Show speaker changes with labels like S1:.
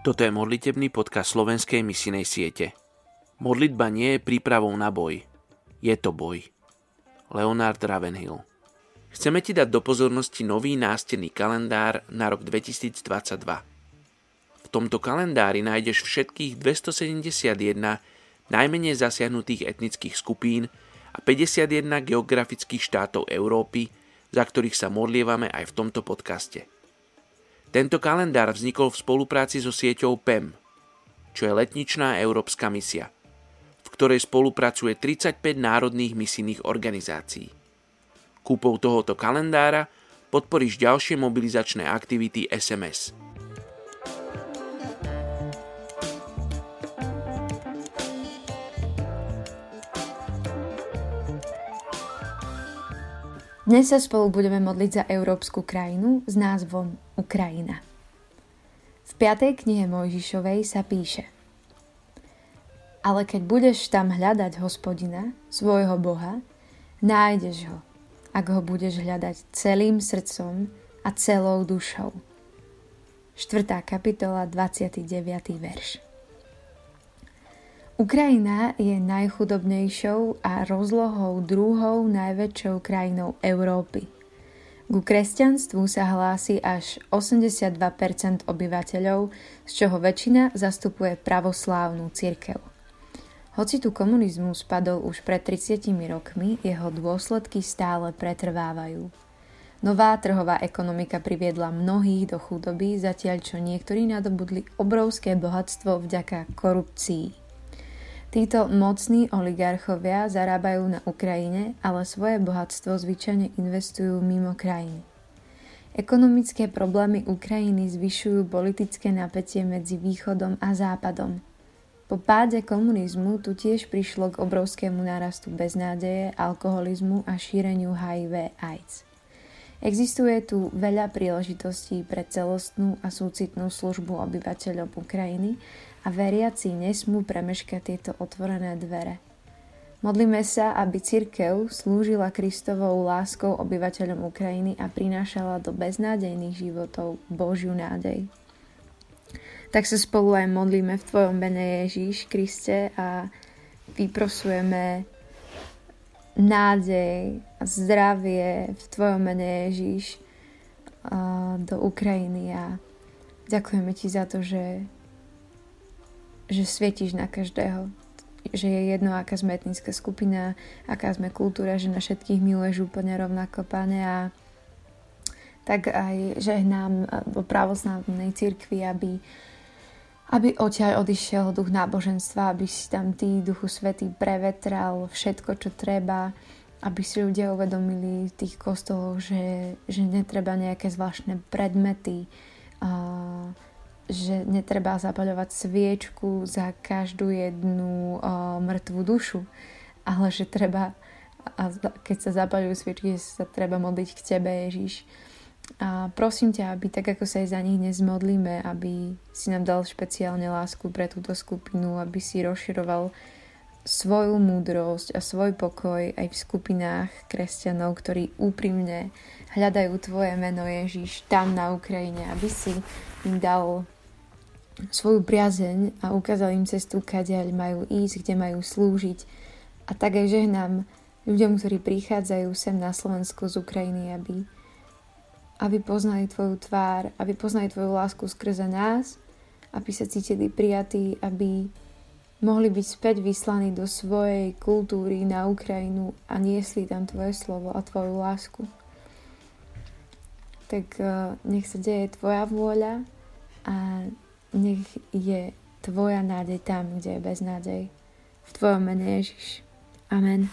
S1: Toto je modlitebný podcast slovenskej misinej siete. Modlitba nie je prípravou na boj. Je to boj. Leonard Ravenhill Chceme ti dať do pozornosti nový nástenný kalendár na rok 2022. V tomto kalendári nájdeš všetkých 271 najmenej zasiahnutých etnických skupín a 51 geografických štátov Európy, za ktorých sa modlievame aj v tomto podcaste. Tento kalendár vznikol v spolupráci so sieťou PEM, čo je letničná európska misia, v ktorej spolupracuje 35 národných misijných organizácií. Kúpou tohoto kalendára podporíš ďalšie mobilizačné aktivity SMS.
S2: Dnes sa spolu budeme modliť za európsku krajinu s názvom Ukrajina. V 5. knihe Mojžišovej sa píše Ale keď budeš tam hľadať hospodina, svojho Boha, nájdeš ho, ak ho budeš hľadať celým srdcom a celou dušou. 4. kapitola, 29. verš. Ukrajina je najchudobnejšou a rozlohou druhou najväčšou krajinou Európy. Ku kresťanstvu sa hlási až 82% obyvateľov, z čoho väčšina zastupuje pravoslávnu cirkev. Hoci tu komunizmu spadol už pred 30 rokmi, jeho dôsledky stále pretrvávajú. Nová trhová ekonomika priviedla mnohých do chudoby, zatiaľ čo niektorí nadobudli obrovské bohatstvo vďaka korupcii. Títo mocní oligarchovia zarábajú na Ukrajine, ale svoje bohatstvo zvyčajne investujú mimo krajiny. Ekonomické problémy Ukrajiny zvyšujú politické napätie medzi východom a západom. Po páde komunizmu tu tiež prišlo k obrovskému nárastu beznádeje, alkoholizmu a šíreniu HIV AIDS. Existuje tu veľa príležitostí pre celostnú a súcitnú službu obyvateľov Ukrajiny a veriaci nesmú premeškať tieto otvorené dvere. Modlíme sa, aby cirkev slúžila Kristovou láskou obyvateľom Ukrajiny a prinášala do beznádejných životov Božiu nádej. Tak sa spolu aj modlíme v Tvojom mene Ježíš Kriste a vyprosujeme nádej a zdravie v Tvojom mene Ježíš do Ukrajiny a ďakujeme Ti za to, že že svietíš na každého. Že je jedno, aká sme etnická skupina, aká sme kultúra, že na všetkých miluješ úplne rovnako, pane. A tak aj žehnám vo pravoslavnej cirkvi, aby, aby odtiaľ odišiel duch náboženstva, aby si tam ty, Duchu Svetý, prevetral všetko, čo treba, aby si ľudia uvedomili v tých kostoloch, že, že netreba nejaké zvláštne predmety, uh, že netreba zapaľovať sviečku za každú jednu uh, mŕtvú dušu, ale že treba, a keď sa zapaľujú sviečky, sa treba modliť k Tebe, Ježiš. A prosím ťa, aby tak, ako sa aj za nich dnes modlíme, aby si nám dal špeciálne lásku pre túto skupinu, aby si rozširoval svoju múdrosť a svoj pokoj aj v skupinách kresťanov, ktorí úprimne hľadajú Tvoje meno Ježiš tam na Ukrajine, aby si im dal svoju priazeň a ukázal im cestu, kadiaľ majú ísť, kde majú slúžiť. A tak aj žehnám ľuďom, ktorí prichádzajú sem na Slovensku z Ukrajiny, aby, aby poznali Tvoju tvár, aby poznali Tvoju lásku skrze nás, aby sa cítili prijatí, aby mohli byť späť vyslaní do svojej kultúry na Ukrajinu a niesli tam Tvoje slovo a Tvoju lásku. Tak uh, nech sa deje Tvoja vôľa a nech je tvoja nádej tam, kde je beznádej. V tvojom mene Ježiš. Amen.